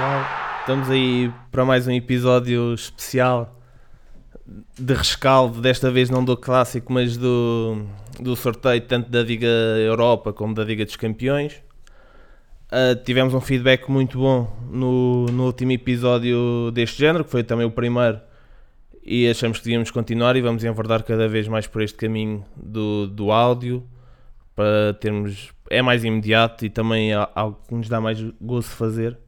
pessoal, estamos aí para mais um episódio especial de rescaldo, desta vez não do clássico, mas do, do sorteio tanto da Liga Europa como da Liga dos Campeões. Uh, tivemos um feedback muito bom no, no último episódio deste género, que foi também o primeiro, e achamos que devíamos continuar e vamos enverdar cada vez mais por este caminho do, do áudio para termos. É mais imediato e também é algo que nos dá mais de fazer.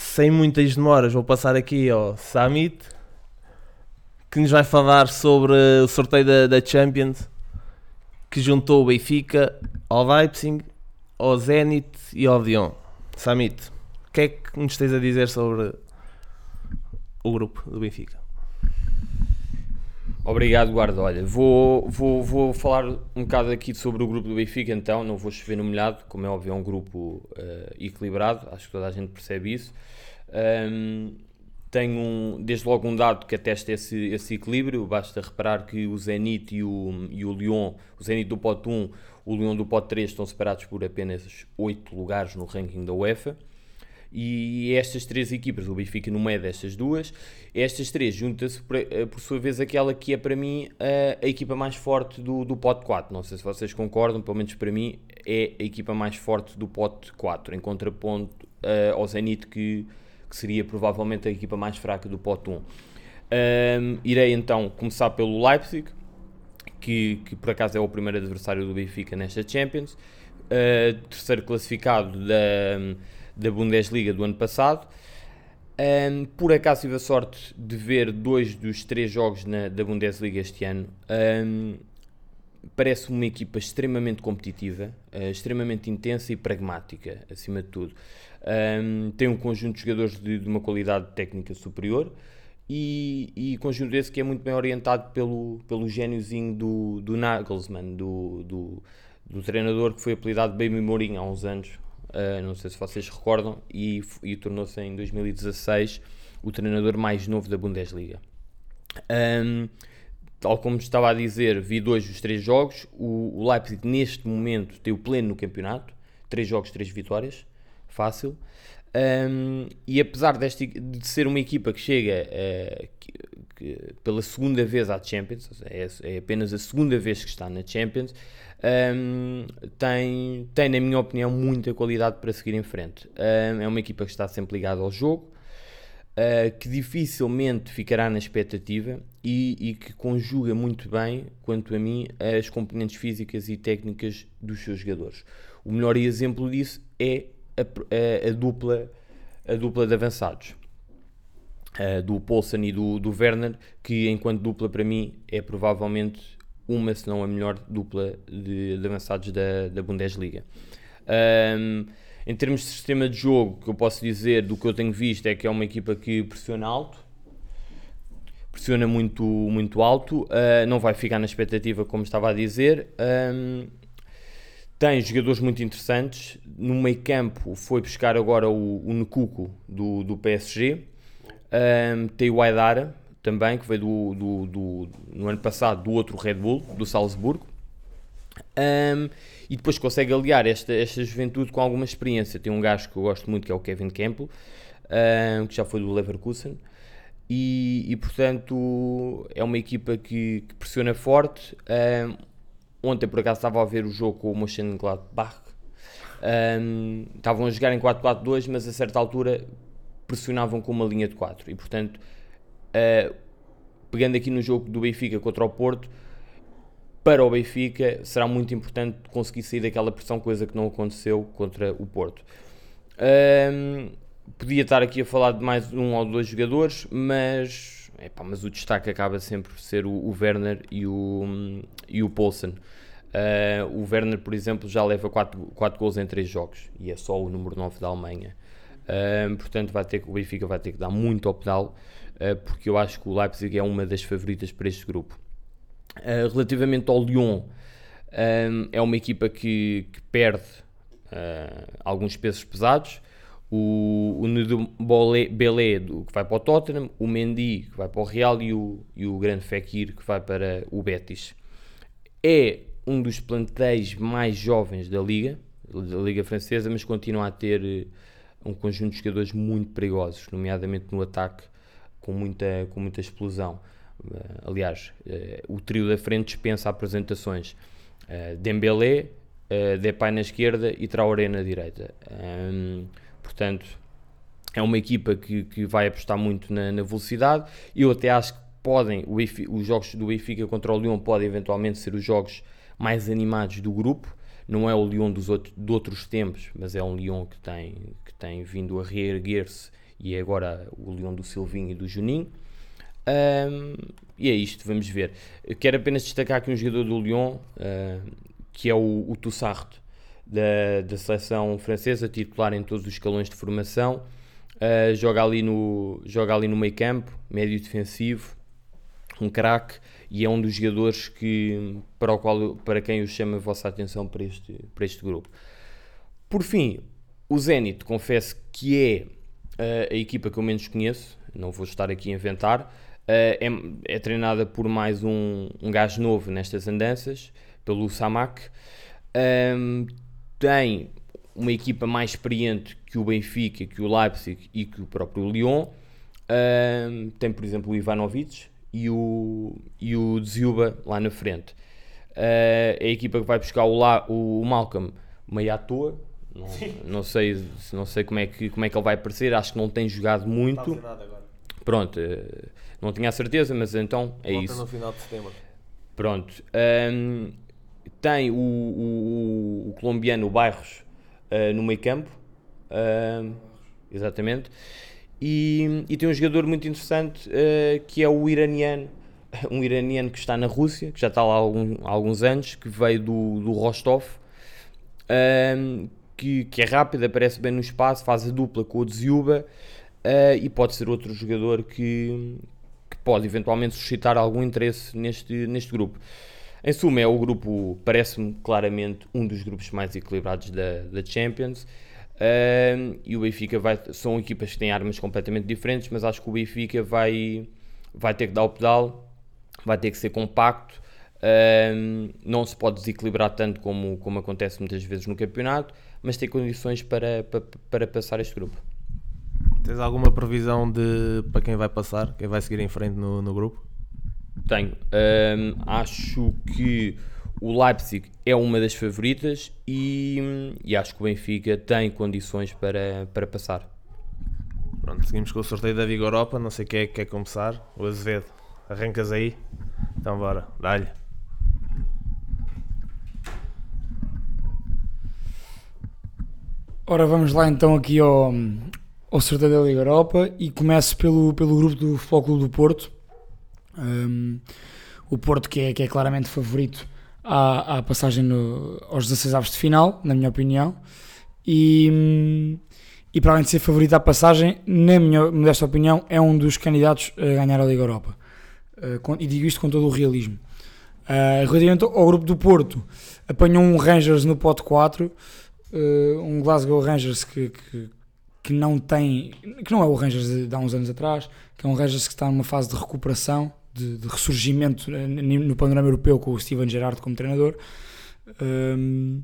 Sem muitas demoras, vou passar aqui ao Samit que nos vai falar sobre o sorteio da, da Champions que juntou o Benfica ao Leipzig, ao Zenit e ao Lyon. Samit, o que é que nos tens a dizer sobre o grupo do Benfica? Obrigado, Guarda. Olha, vou, vou, vou falar um bocado aqui sobre o grupo do Benfica, então, não vou chover no molhado, como é óbvio, é um grupo uh, equilibrado, acho que toda a gente percebe isso. Um, um, desde logo um dado que atesta esse, esse equilíbrio, basta reparar que o Zenit e o, e o Lyon, o Zenit do pote 1, o Lyon do pote 3 estão separados por apenas 8 lugares no ranking da UEFA e estas três equipas, o Benfica no meio destas duas, estas três junta-se por, eh, por, sua vez aquela que é para mim a, a, equipa mais forte do, do pote 4. Não sei se vocês concordam, pelo menos para mim é a equipa mais forte do pote 4, em contraponto uh, ao Zenit que, que seria provavelmente a equipa mais fraca do pote 1. Um, irei então começar pelo Leipzig, que, que por acaso é o primeiro adversário do Benfica nesta Champions, uh, terceiro classificado da da Bundesliga do ano passado. Um, por acaso tive a sorte de ver dois dos três jogos na, da Bundesliga este ano. Um, parece uma equipa extremamente competitiva, uh, extremamente intensa e pragmática, acima de tudo. Um, tem um conjunto de jogadores de, de uma qualidade técnica superior e, e, conjunto esse que é muito bem orientado pelo, pelo gêniozinho do, do Nagelsmann, do, do, do treinador que foi apelidado Baby Mourinho há uns anos, uh, não sei se vocês recordam, e, e tornou-se em 2016 o treinador mais novo da Bundesliga. Um, tal como estava a dizer, vi dois dos três jogos. O, o Leipzig, neste momento, tem o pleno no campeonato: três jogos, três vitórias, fácil. Um, e apesar deste, de ser uma equipa que chega uh, que, que, pela segunda vez à Champions, é, é, apenas a segunda vez que está na Champions, um, tem, tem, na minha opinião, muita qualidade para seguir em frente. Um, é uma equipa que está sempre ligada ao jogo, uh, que dificilmente ficará na expectativa e, e, que conjuga muito bem, quanto a mim, as componentes físicas e técnicas dos seus jogadores. O melhor exemplo disso é a, a, a dupla, a dupla de avançados. Uh, do Poulsen e do, do Werner, que enquanto dupla para mim é provavelmente uma, se não a melhor dupla de, de avançados da, da Bundesliga. Um, em termos de sistema de jogo, que eu posso dizer do que eu tenho visto é que é uma equipa que pressiona alto, pressiona muito, muito alto, uh, não vai ficar na expectativa, como estava a dizer. Um, tem jogadores muito interessantes. No meio campo foi buscar agora o, o Nkuku do, do PSG. Um, tem o Aidara, também, que veio do, do, do, no ano passado do outro Red Bull, do Salzburgo. Um, e depois consegue aliar esta, esta juventude com alguma experiência. Tem um gajo que eu gosto muito, que é o Kevin Campbell, um, que já foi do Leverkusen. E, e portanto é uma equipa que, que pressiona forte. Um, ontem por acaso estava a ver o jogo com o Mönchengladbach. Um, estavam a jogar em 4-4-2, mas a certa altura pressionavam com uma linha de 4 e portanto Uh, pegando aqui no jogo do Benfica contra o Porto, para o Benfica será muito importante conseguir sair daquela pressão, coisa que não aconteceu contra o Porto. Um, podia estar aqui a falar de mais um ou dois jogadores, mas, epá, mas o destaque acaba sempre por ser o, o Werner e o, e o Poulsen. Uh, o Werner, por exemplo, já leva 4, 4 gols em 3 jogos e é só o número 9 da Alemanha. Uh, portanto, vai ter, o Benfica vai ter que dar muito ao pedal eh, porque eu acho que o Leipzig é uma das favoritas para este grupo. Eh, relativamente ao Lyon, eh, é uma equipa que, que perde alguns pesos pesados. O, o Belé que vai para o Tottenham, o Mendy que vai para o Real e o, e o Grande Fekir que vai para o Betis. É um dos plantéis mais jovens da Liga, da Liga Francesa, mas continua a ter um conjunto de jogadores muito perigosos, nomeadamente no ataque, com muita, com muita explosão. Uh, aliás, uh, o trio da frente dispensa apresentações. Uh, Dembélé, uh, Depay na esquerda e Traoré na direita. Um, portanto, é uma equipa que, que vai apostar muito na, na velocidade. Eu até acho que podem, os jogos do Benfica contra o Lyon podem eventualmente ser os jogos mais animados do grupo. Não é o Lyon dos outro, de outros tempos, mas é um Lyon que tem, que tem vindo a reerguer-se e é agora o Lyon do Silvinho e do Juninho. Um, e é isto, vamos ver. Eu quero apenas destacar aqui um jogador do Lyon, uh, que é o, o Toussaint, da, da seleção francesa, titular em todos os escalões de formação. Uh, joga, ali no, joga ali no meio campo, médio defensivo, um craque e é um dos jogadores que, para, o qual, para quem eu chamo a vossa atenção para este, para este grupo. Por fim, o Zenit, confesso que é a equipa que eu menos conheço, não vou estar aqui a inventar, uh, é, é, treinada por mais um, um gajo novo nestas andanças, pelo Samak. Um, tem uma equipa mais experiente que o Benfica, que o Leipzig e que o próprio Lyon. Um, tem, por exemplo, o Ivanovic, e o, e o Dziuba lá na frente. Uh, a equipa que vai buscar o, La, o, Malcolm meio à toa, não, não, sei, não sei como é, que, como é que ele vai aparecer, acho que não tem jogado muito. Pronto, uh, não tinha a certeza, mas então é Volta isso. no final de setembro. Pronto. Um, tem o, o, o, colombiano Bairros uh, no meio campo. Uh, exatamente. E, e, tem um jogador muito interessante uh, que é o iraniano, um iraniano que está na Rússia, que já está lá há, algum, há alguns anos, que veio do, do Rostov, uh, que, que, é rápido, aparece bem no espaço, faz a dupla com o Dziuba uh, e pode ser outro jogador que, que pode eventualmente suscitar algum interesse neste, neste grupo. Em suma, é o grupo, parece-me claramente um dos grupos mais equilibrados da, da Champions. Uh, e o Benfica vai. São equipas que têm armas completamente diferentes, mas acho que o Benfica vai, vai ter que dar o pedal, vai ter que ser compacto. Uh, não se pode desequilibrar tanto como, como acontece muitas vezes no campeonato, mas tem condições para, para, para passar este grupo. Tens alguma previsão de para quem vai passar, quem vai seguir em frente no, no grupo? Tenho. acho que o Leipzig é uma das favoritas e, e, acho que o Benfica tem condições para, para passar. Pronto, seguimos com o sorteio da Liga Europa. Não sei quem é que quer começar. O Azevedo, arrancas aí? Então bora, dá-lhe. Ora, vamos lá então aqui ao, ao sorteio da Liga Europa e começo pelo, pelo grupo do Futebol Clube do Porto. Um, o Porto que é, que é claramente favorito à, à passagem no, aos 16 avos de final, na minha opinião. E, e para além de ser favorito à passagem, na minha modesta opinião, é um dos candidatos a ganhar a Liga Europa. Uh, e digo isto com todo o realismo. Uh, relativamente ao grupo do Porto, apanhou um Rangers no pote 4, uh, eh, um Glasgow Rangers que, que, que, não tem, que não é o Rangers de, de há uns anos atrás, que é um Rangers que está numa fase de recuperação, de, de ressurgimento no panorama europeu com o Steven Gerrard como treinador. Um,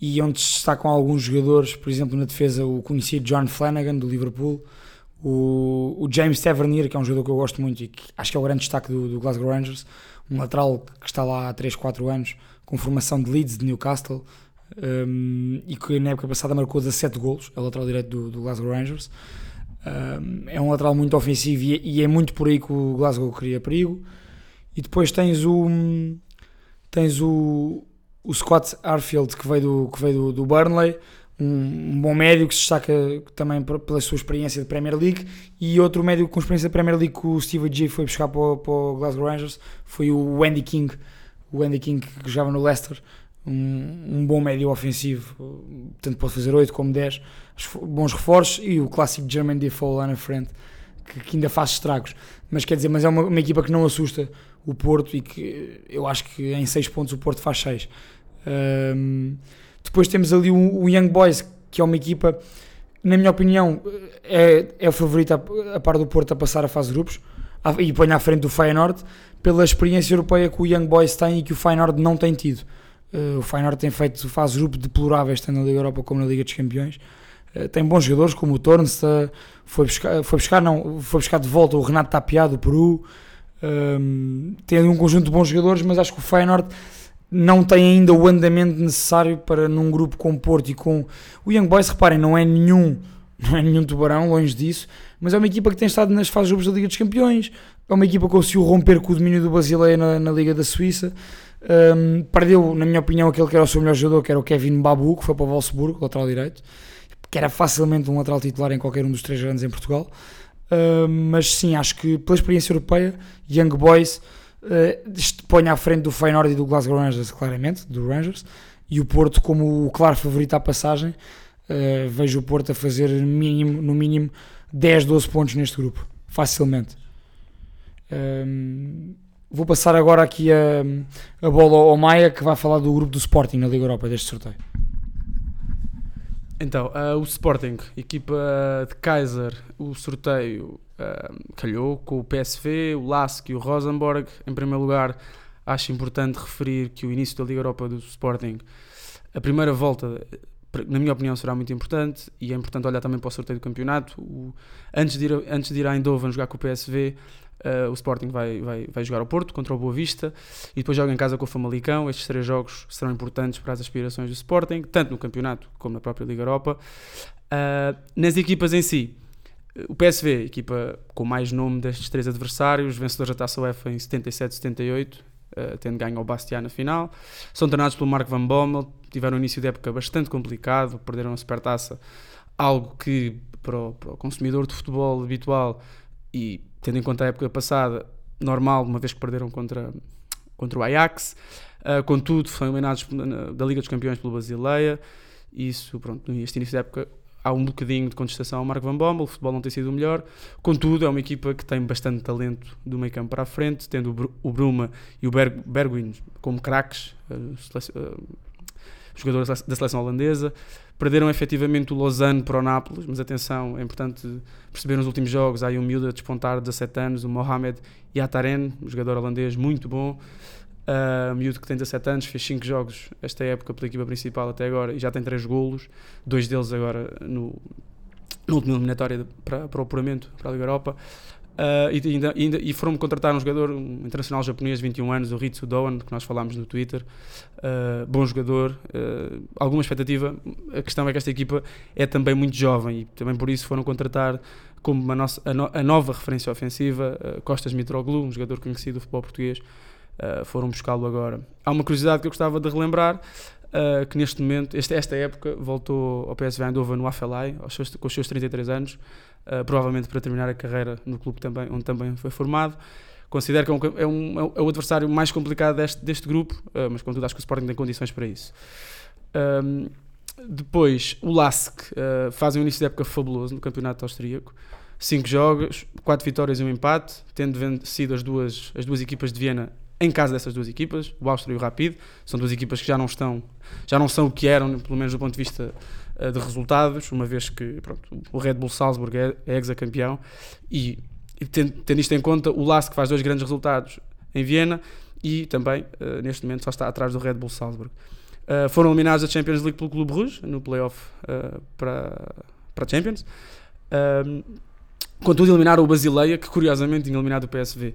e onde se destacam alguns jogadores, por exemplo, na defesa, o conhecido John Flanagan do Liverpool, o, o, James Tavernier, que é um jogador que eu gosto muito e que acho que é o grande destaque do, do Glasgow Rangers, um lateral que está lá há 3, 4 anos, com formação de Leeds, de Newcastle, um, e que na época passada marcou 17 golos, é o lateral direito do, do Glasgow Rangers. É um lateral muito ofensivo e, e, é muito por aí que o Glasgow cria perigo. E depois tens o tens o, o Scott Arfield que veio do, que veio do, do Burnley, um, um, bom médio que se destaca também pela sua experiência de Premier League. E outro médio com experiência de Premier League que o Steve G foi buscar para para o Glasgow Rangers foi o Andy King, o Andy King que jogava no Leicester um, um, bom médio ofensivo, tanto pode fazer 8 como 10, bons reforços e o clássico German Default lá na frente, que, que, ainda faz estragos. Mas quer dizer, mas é uma, uma, equipa que não assusta o Porto e que eu acho que em 6 pontos o Porto faz 6. Um, depois temos ali o, o, Young Boys, que é uma equipa, na minha opinião, é, é o favorito a, a par do Porto a passar a fase de grupos e põe à frente do Feyenoord pela experiência europeia que o Young Boys tem e que o Feyenoord não tem tido. Uh, o Feyenoord tem feito fase grupo deploráveis tanto na Liga Europa como na Liga dos Campeões. Uh, tem bons jogadores como o Torns, foi buscar, foi buscar, não, foi buscar de volta o Renato Tapiado do Peru. Um, tem um conjunto de bons jogadores, mas acho que o Feyenoord não tem ainda o andamento necessário para num grupo com Porto e com o Young Boys, reparem, não é nenhum não é nenhum tubarão, longe disso, mas é uma equipa que tem estado nas fases grupos da Liga dos Campeões, é uma equipa que conseguiu romper com o domínio do Basileia na, na Liga da Suíça, um, perdeu, na minha opinião, aquele que era o seu melhor jogador, que era o Kevin Babu, que foi para o Wolfsburgo, lateral direito, que era facilmente um lateral titular em qualquer um dos três grandes em Portugal, mas sim, acho que pela experiência europeia, Young Boys uh, põe à frente do Feyenoord e do Glasgow Rangers, claramente, do Rangers, e o Porto como o claro favorito à passagem. Uh, vejo o Porto a fazer mínimo, no mínimo 10, 12 pontos neste grupo, facilmente. Um, vou passar agora aqui a, a bola ao Maia que vai falar do grupo do Sporting na Liga Europa deste sorteio. Então, uh, o Sporting, equipa de Kaiser, o sorteio uh, calhou com o PSV, o Lask e o Rosenborg. Em primeiro lugar, acho importante referir que o início da Liga Europa do Sporting, a primeira volta, na minha opinião, será muito importante e é importante olhar também para o sorteio do campeonato. O, antes, de ir, antes de ir a Eindhoven jogar com o PSV, Uh, o Sporting vai, vai, vai jogar ao Porto contra o Boa Vista e depois joga em casa com o Famalicão. Estes três jogos serão importantes para as aspirações do Sporting, tanto no campeonato como na própria Liga Europa. Uh, nas equipas em si, o PSV, equipa com mais nome destes três adversários, vencedor da Taça UEFA em 77-78, uh, tendo ganho ao Bastia na final. São treinados pelo Marco Van Bommel, tiveram um início de época bastante complicado, perderam a Supertaça, algo que para o, para o consumidor de futebol habitual e tendo em conta a época passada, normal, uma vez que perderam contra, contra o Ajax. Uh, contudo, foram eliminados da Liga dos Campeões pelo Basileia. Isso, pronto, neste início da época há um bocadinho de contestação ao Marco Van Bommel, o futebol não tem sido o melhor. Contudo, é uma equipa que tem bastante talento do meio campo para a frente, tendo o, Br o Bruma e o Berg Bergwijn como craques, uh, uh, jogadores da seleção holandesa. Perderam efetivamente o Lausanne para o Nápoles, mas atenção, é importante perceber nos últimos jogos. Há aí um miúdo a despontar, 17 anos, o Mohamed Yataren, um jogador holandês muito bom. Uh, miúdo que tem 17 anos, fez 5 jogos esta época pela equipa principal até agora e já tem 3 golos, dois deles agora no, no último eliminatório para, para o apuramento para a Liga Europa. Uh, e, ainda, ainda, e foram-me contratar um jogador, um internacional japonês de 21 anos, o Ritsu Doan, que nós falámos no Twitter. Uh, bom jogador, uh, alguma expectativa. A questão é que esta equipa é também muito jovem e também por isso foram contratar como uma nossa, a, no, a nova referência ofensiva, Costas Mitroglou, um jogador conhecido do futebol português. foram buscá-lo agora. Há uma curiosidade que eu gostava de relembrar. Uh, que neste momento, esta, esta época, voltou ao PSV Eindhoven no Afelai, com os seus 33 anos, uh, provavelmente para terminar a carreira no clube também, onde também foi formado. Considero que é, um, é, um, é o adversário mais complicado deste, deste grupo, uh, mas contudo acho que o Sporting tem condições para isso. Um, depois, o Lask uh, faz um início de época fabuloso no campeonato austríaco. Cinco jogos, quatro vitórias e um empate, tendo vencido as duas, as duas equipas de Viena em casa dessas duas equipas, o Áustria e o Rapid. São duas equipas que já não estão, já não são o que eram, pelo menos do ponto de vista de resultados, uma vez que pronto, o Red Bull Salzburg é, é ex-campeão e, e tendo, tendo, isto em conta, o Lask faz dois grandes resultados em Viena e também, uh, neste momento, só está atrás do Red Bull Salzburg. Uh, foram eliminados da Champions League pelo Clube Rouge, no playoff uh, para, para a Champions. contudo, eliminaram o Basileia, que curiosamente tinha eliminado o PSV.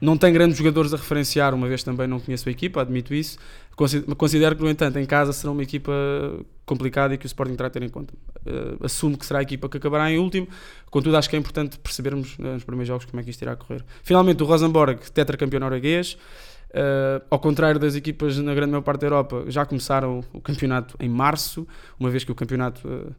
Não tem grandes jogadores a referenciar, uma vez também não conheço a equipa, admito isso. Considero que, no entanto, em casa será uma equipa complicada e que o Sporting terá a ter em conta. Uh, assumo que será a equipa que acabará em último, contudo, acho que é importante percebermos uh, nos primeiros jogos como é que isto irá correr. Finalmente, o Rosenborg, tetracampeão norueguês. Uh, ao contrário das equipas na grande maior parte da Europa, já começaram o campeonato em março, uma vez que o campeonato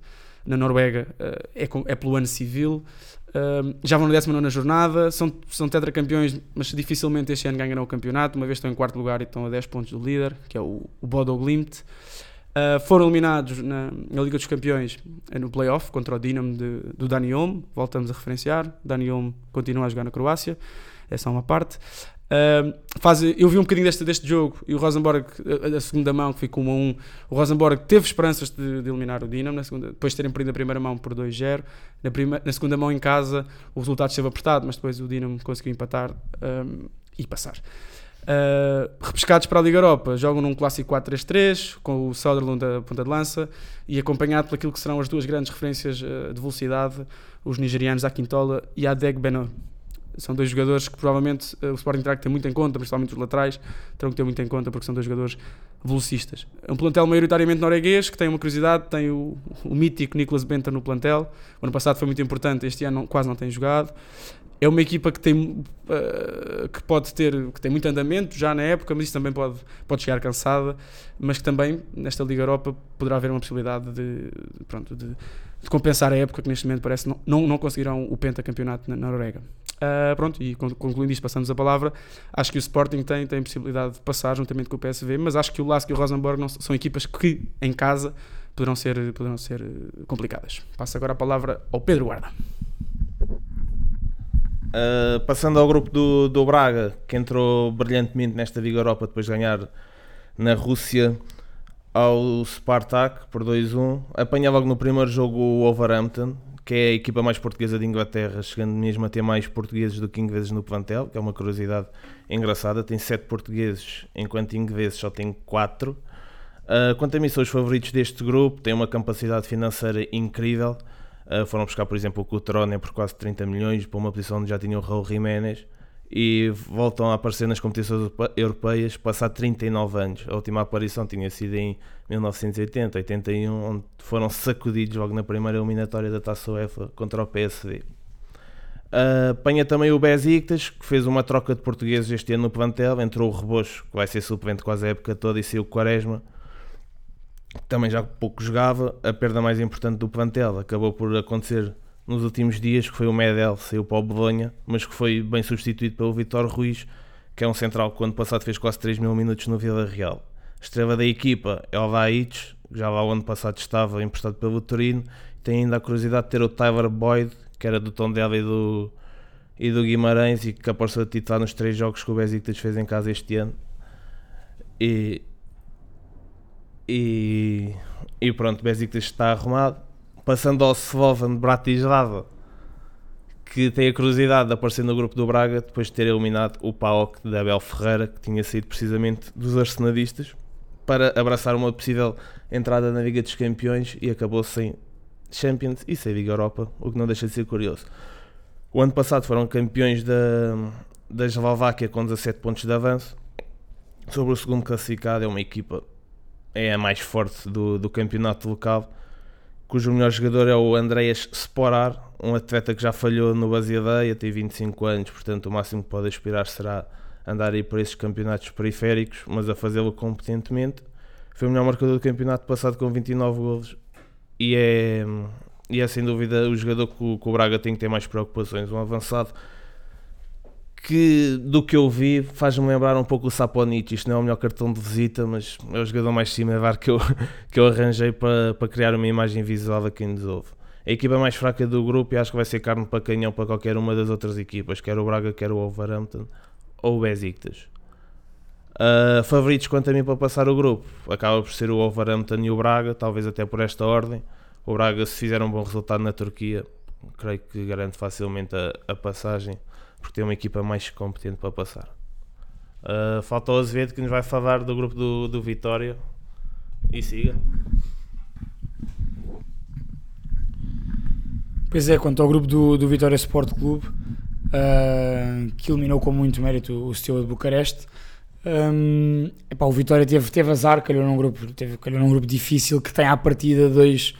na Noruega é, é pelo ano civil. Uh, já vão na 19 jornada, são, são tetracampeões, mas dificilmente este ano ganharão o campeonato, uma vez estão em quarto lugar e estão a 10 pontos do líder, que é o, o Bodo Glimt. Uh, foram eliminados na, na, Liga dos Campeões no playoff contra o Dinamo de, do Dani Olmo, voltamos a referenciar. Dani Olmo continua a jogar na Croácia, essa é uma parte. Faz, eu vi um bocadinho deste, deste jogo e o Rosenborg, a, a segunda mão, que ficou 1 a 1, o Rosenborg teve esperanças de, de eliminar o Dinamo, na segunda, depois de terem perdido a primeira mão por 2-0. Na, na segunda mão em casa, o resultado esteve apertado, mas depois o Dinamo conseguiu empatar um, e passar. Uh, repescados para a Liga Europa, jogam num clássico 4-3-3 com o Sutherland da ponta de lança e acompanhado por aquilo que serão as duas grandes referências uh, de velocidade, os nigerianos Akintola e Adeg Beno. São dois jogadores que provavelmente uh, o Sporting terá que ter muito em conta, principalmente os laterais, terão que ter muito em conta porque são dois jogadores velocistas. É um plantel maioritariamente norueguês que tem uma curiosidade, tem o, o mítico Nicolas Benta no plantel. O ano passado foi muito importante, este ano não, quase não tem jogado é uma equipa que tem uh, que pode ter que tem muito andamento já na época, mas isso também pode, pode chegar cansada, mas que também nesta Liga Europa poderá haver uma possibilidade de, pronto, de, de compensar a época que neste momento parece não, não, não conseguirão o pentacampeonato na, na Noruega. Uh, pronto, e concluindo isto, passamos a palavra, acho que o Sporting tem, tem possibilidade de passar juntamente com o PSV, mas acho que o Lask e o Rosenborg não, são equipas que em casa poderão ser, poderão ser complicadas. Passo agora a palavra ao Pedro Guarda. Uh, passando ao grupo do, do Braga, que entrou brilhantemente nesta Liga Europa depois de ganhar na Rússia ao Spartak por 2-1. Apanha logo no primeiro jogo o Wolverhampton, que é a equipa mais portuguesa de Inglaterra, chegando mesmo a ter mais portugueses do que ingleses no plantel, que é uma curiosidade engraçada. Tem 7 portugueses, enquanto ingleses só tem 4. Uh, ah, quanto a mim, são os favoritos deste grupo, têm uma capacidade financeira incrível. Uh, foram buscar, por exemplo, o Cutrone por quase 30 milhões, para uma posição onde já tinham o Raul Jiménez e voltam a aparecer nas competições europeias passar 39 anos. A última aparição tinha sido em 1980, 81, onde foram sacudidos logo na primeira eliminatória da Taça UEFA contra o PSV. Uh, apanha também o Besiktas, que fez uma troca de portugueses este ano no plantel, entrou o Rebocho, que vai ser suplente quase a época toda, e saiu o Quaresma também já pouco jogava, a perda mais importante do plantel acabou por acontecer nos últimos dias, que foi o Medel, saiu para o Bolonha, mas que foi bem substituído pelo Vitor Ruiz, que é um central que ano passado fez quase 3 mil minutos no Vila Real. Estrela da equipa é o Vaites, que já lá o ano passado estava emprestado pelo Torino, tem ainda a curiosidade de ter o Tyler Boyd, que era do Tondela e do, e do Guimarães e que apareceu a titular nos três jogos que o Besiktas fez em casa este ano. E, e, e pronto, Besiktas está arrumado. Passando ao Slovan Bratislava, que tem a curiosidade de aparecer no grupo do Braga depois de ter eliminado o PAOK de Abel Ferreira, que tinha saído precisamente dos arsenadistas, para abraçar uma possível entrada na Liga dos Campeões e acabou sem Champions e sem Liga Europa, o que não deixa de ser curioso. O ano passado foram campeões da, da Eslováquia com 17 pontos de avanço. Sobre o segundo classificado, é uma equipa é a mais forte do, do campeonato local, cujo melhor jogador é o Andreas Sporar, um atleta que já falhou no Basiadeia, tem 25 anos, portanto o máximo que pode aspirar será andar aí por esses campeonatos periféricos, mas a fazê-lo competentemente. Foi o melhor marcador do campeonato passado com 29 golos e é, e é sem dúvida o jogador que o, que o Braga tem que ter mais preocupações. Um avançado que do que eu vi faz-me lembrar um pouco o Saponic. Isto não é o melhor cartão de visita, mas é o jogador mais similar que eu, que eu arranjei para, para criar uma imagem visual a quem nos ouve. A equipa mais fraca do grupo e acho que vai ser carne para canhão para qualquer uma das outras equipas, quer o Braga, quer o Wolverhampton ou o Besiktas. Uh, favoritos quanto a mim para passar o grupo acaba por ser o Wolverhampton e o Braga, talvez até por esta ordem. O Braga, se fizer um bom resultado na Turquia, creio que garante facilmente a, a passagem porque tem uma equipa mais competente para passar. Uh, falta o Azevedo que nos vai falar do grupo do, do Vitória. E siga. Pois é, quanto ao grupo do, do Vitória Sport Clube, uh, que eliminou com muito mérito o Steaua de Bucareste. Um, epá, o Vitória teve, teve azar, calhou num, grupo, teve, calhou num grupo difícil que tem à partida dois,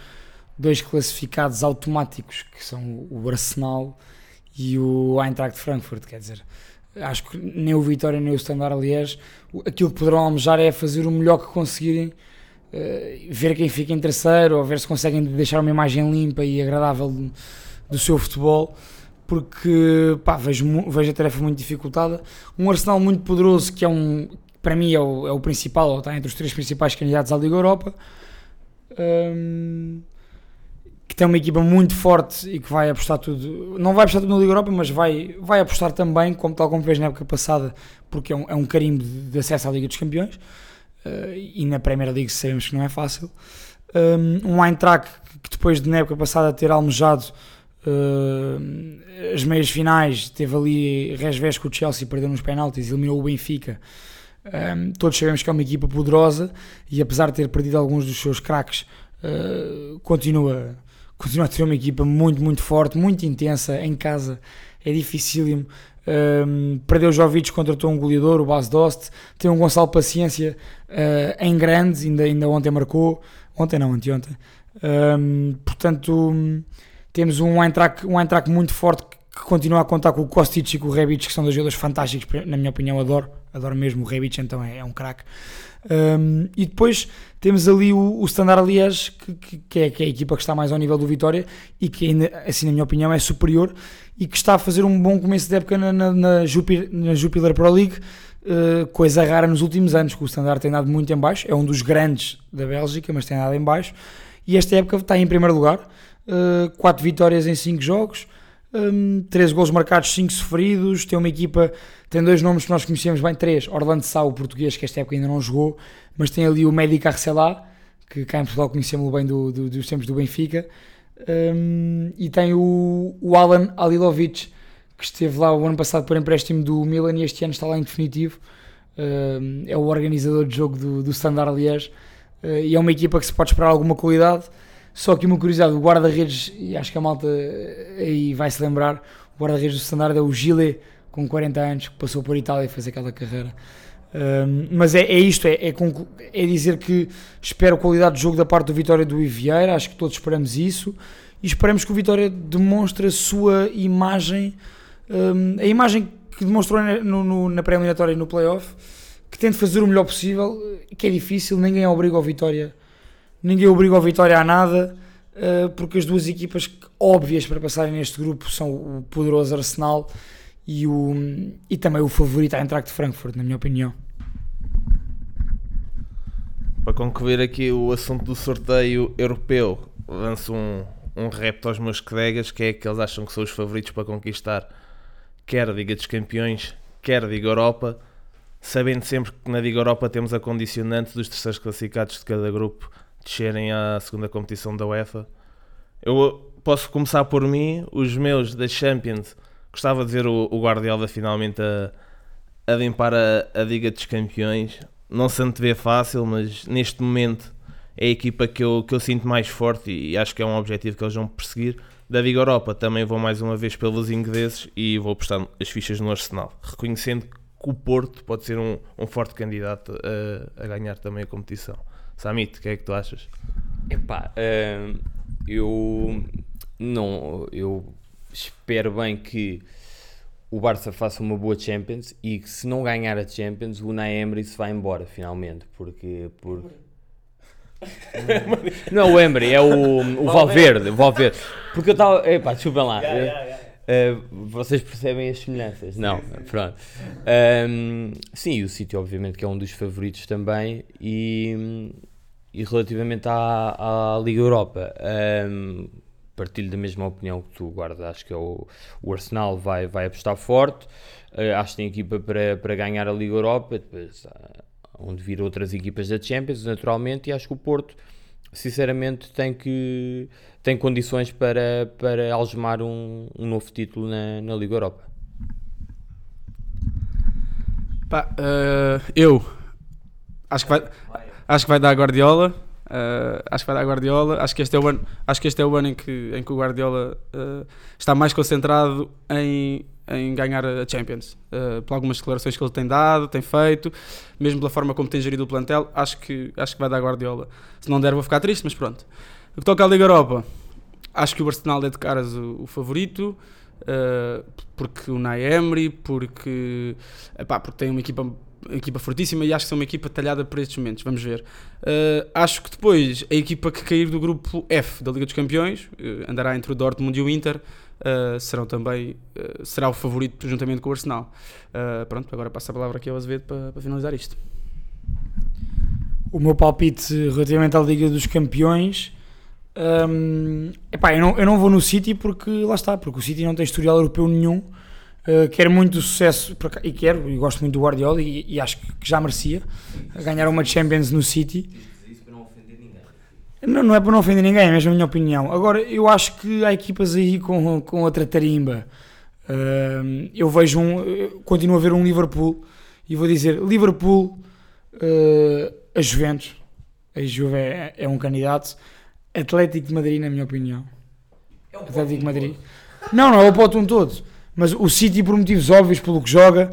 dois classificados automáticos, que são o Arsenal e o Eintracht Frankfurt, quer dizer, acho que nem o Vitória nem o Standard aliás, aquilo que poderão almejar é fazer o melhor que conseguirem, uh, ver quem fica em terceiro, ou ver se conseguem deixar uma imagem limpa e agradável do, do seu futebol, porque pá, vejo, vejo a tarefa muito dificultada. Um Arsenal muito poderoso, que é um, para mim é o, é o principal, ou está entre os três principais candidatos à Liga Europa. Um, que tem uma equipa muito forte e que vai apostar tudo, não vai apostar tudo na Liga Europa, mas vai, vai apostar também, como tal como fez na época passada, porque é um, é um carimbo de, de, acesso à Liga dos Campeões, uh, e na Premier League sabemos que não é fácil. Um, um Eintracht que depois de na época passada ter almejado Uh, as meias finais, teve ali resvés com o Chelsea, perdeu nos penaltis, eliminou o Benfica. Um, todos sabemos que é uma equipa poderosa e apesar de ter perdido alguns dos seus craques, uh, continua, continua a ter uma equipa muito, muito forte, muito intensa em casa. É dificílimo. Um, perdeu o Jovic, contratou um goleador, o Bas Dost. Tem um Gonçalo Paciência uh, em grande, ainda, ainda ontem marcou. Ontem não, anteontem. Um, portanto, temos um Eintracht, um muito forte que continua a contar com o Kostic e com o Rebic, que são dois jogadores fantásticos, na minha opinião, adoro, adoro mesmo. O Rebic então é, é um craque. Um, e depois temos ali o, o Standard Liège, que, que, que, é, que é a equipa que está mais ao nível do Vitória e que, ainda, assim, na minha opinião, é superior e que está a fazer um bom começo de época na, na, na, Jupiler, na Jupiler Pro League, uh, coisa rara nos últimos anos, que o Standard tem dado muito em baixo, é um dos grandes da Bélgica, mas tem dado em baixo, e esta época está em primeiro lugar, uh, 4 vitórias em 5 jogos, um, 13 gols marcados, 5 sofridos, tem uma equipa, tem dois nomes que nós conhecemos bem, três, Orlando Sá, o português, que esta época ainda não jogou, mas tem ali o Médico Arcelá, que cá em Portugal conhecemos bem do, do, dos tempos do Benfica, um, e tem o, o Alan Alilovic, que esteve lá o ano passado por empréstimo do Milan e este ano está lá em definitivo. Um, é o organizador de jogo do, do Standard Liège uh, e é uma equipa que se pode esperar alguma qualidade. Só que uma curiosidade: o guarda-redes, e acho que a malta aí vai se lembrar, o guarda-redes do Standard é o Gile, com 40 anos, que passou por Itália e fez aquela carreira. Um, mas é, é isto, é, é, é, dizer que espero qualidade de jogo da parte do Vitória do Ivieira, acho que todos esperamos isso, e esperamos que o Vitória demonstre a sua imagem, um, a imagem que demonstrou no, no, na pré-eliminatória e no playoff, que tente fazer o melhor possível, que é difícil, ninguém obriga o Vitória, ninguém obriga o Vitória a nada, uh, porque as duas equipas óbvias para passarem neste grupo são o poderoso Arsenal e, o, e também o favorito a de Frankfurt, na minha opinião. Para concluir aqui o assunto do sorteio europeu, lanço um, um repto aos meus colegas, que é que eles acham que são os favoritos para conquistar quer a Liga dos Campeões, quer a Liga Europa, sabendo sempre que na Liga Europa temos a condicionante dos terceiros classificados de cada grupo descerem à segunda competição da UEFA. Eu posso começar por mim, os meus da Champions, gostava de ver o, o Guardiola finalmente a, a limpar a, a Liga dos Campeões, não se antevê fácil, mas neste momento é a equipa que eu, que eu sinto mais forte e acho que é um objetivo que eles vão perseguir. Da Liga Europa também vou mais uma vez pelos ingleses e vou apostar as fichas no Arsenal, reconhecendo que o Porto pode ser um, um forte candidato a, a, ganhar também a competição. Samit, o que é que tu achas? Epá, uh, eu não, eu espero bem que o Barça faça uma boa Champions e que se não ganhar a Champions o Unai Emery se vai embora finalmente porque, porque... não o Emery é o, o Valverde, o Valverde porque eu estava epá, desculpem lá yeah, yeah, yeah. Uh, vocês percebem as semelhanças não, pronto um, sim, o City obviamente que é um dos favoritos também e, e relativamente à, à Liga Europa um, partilho da mesma opinião que tu, Guarda. Acho que é o, o Arsenal vai, vai apostar forte. Uh, acho que tem equipa para, para ganhar a Liga Europa, depois uh, onde vir outras equipas da Champions, naturalmente. E acho que o Porto, sinceramente, tem, que, tem condições para, para algemar um, um novo título na, na Liga Europa. Pá, uh, eu acho que vai, acho que vai dar a Guardiola. Uh, acho que vai dar Guardiola. Acho que este é o ano, acho que este é o ano em, que, em que o Guardiola uh, está mais concentrado em, em ganhar a Champions. Uh, por algumas declarações que ele tem dado, tem feito, mesmo pela forma como tem gerido o plantel, acho que, acho que vai dar Guardiola. Se não der, vou ficar triste, mas pronto. O que toca à Liga Europa, acho que o Arsenal é de caras o, o favorito. porque o Nay Emery, porque, epá, porque tem uma equipa equipa fortíssima e acho que são uma equipa talhada para estes momentos. Vamos ver. Uh, acho que depois a equipa que cair do grupo F da Liga dos Campeões uh, andará entre o Dortmund e o Inter. Uh, serão também será o favorito juntamente com o Arsenal. pronto, agora passo a palavra aqui ao Azevedo para, para finalizar isto. O meu palpite relativamente à Liga dos Campeões. Um, epá, eu, não, eu não vou no City porque lá está, porque o City não tem historial europeu nenhum Uh, quero muito sucesso e quero, e gosto muito do Guardiola e, e acho que já merecia ganhar uma Champions no City. Não, não é para não ofender ninguém, é mesmo a minha opinião. Agora, eu acho que há equipas aí com, com outra tarimba. Uh, eu vejo um. eu Continuo a ver um Liverpool e vou dizer: Liverpool, uh, a Juventus, a Juve é, é um candidato. Atlético de Madrid, na minha opinião. Atlético de Madrid. Não, não é o pote um todo. Mas o City, por motivos óbvios, pelo que joga.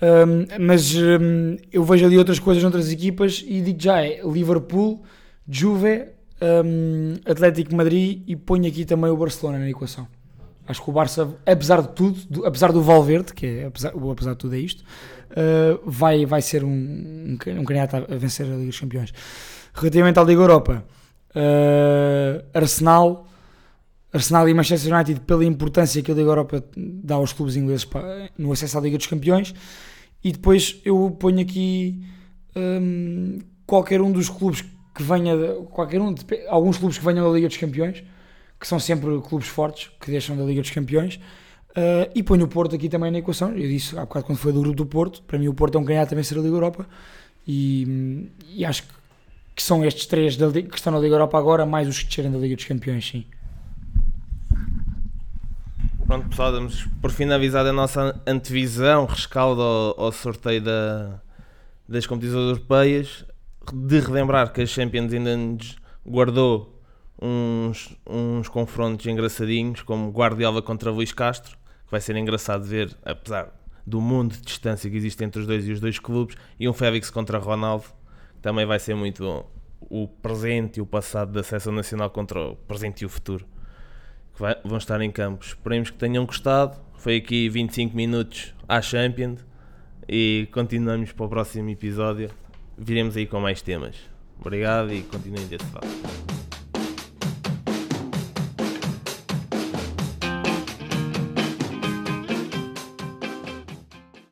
um, mas um, eu vejo ali outras coisas noutras equipas e digo já: é Liverpool, Juve, um, Atlético Madrid e ponho aqui também o Barcelona na equação. Acho que o Barça, apesar de tudo, do- apesar do Valverde, que é apesar, o apesar de tudo é isto, uh, vai, vai ser um, um, um candidato a vencer a Liga dos Campeões. Relativamente à Liga Europa, uh, Arsenal, Arsenal e Manchester United, pela importância que a Liga Europa dá aos clubes ingleses pa- no acesso à Liga dos Campeões, e depois eu ponho aqui um, qualquer um dos clubes que venha, de- qualquer um, dep- alguns clubes que venham da Liga dos Campeões, que são sempre clubes fortes, que deixam da Liga dos Campeões, uh, e ponho o Porto aqui também na equação. Eu disse há bocado quando foi do grupo do Porto, para mim o Porto é um candidato a vencer a Liga Europa, e, e acho que, são estes três da que estão na Liga Europa agora, mais os que descerem da Liga dos Campeões, sim. Pronto, pessoal, damos por finalizada a nossa antevisão, rescaldo ao, ao sorteio da, das competições europeias. De relembrar que a Champions ainda nos guardou uns, uns confrontos engraçadinhos, como Guardiola contra Luís Castro, que vai ser engraçado ver, apesar do mundo de distância que existe entre os dois e os dois clubes, e um Félix contra Ronaldo, que também vai ser muito bom. O presente e o passado da seleção nacional contra o presente e o futuro que vai- vão estar em campo. Esperemos que tenham gostado. Foi aqui 25 minutos à Champions e continuamos para o próximo episódio. Viremos aí com mais temas. Obrigado e continuem desse lado.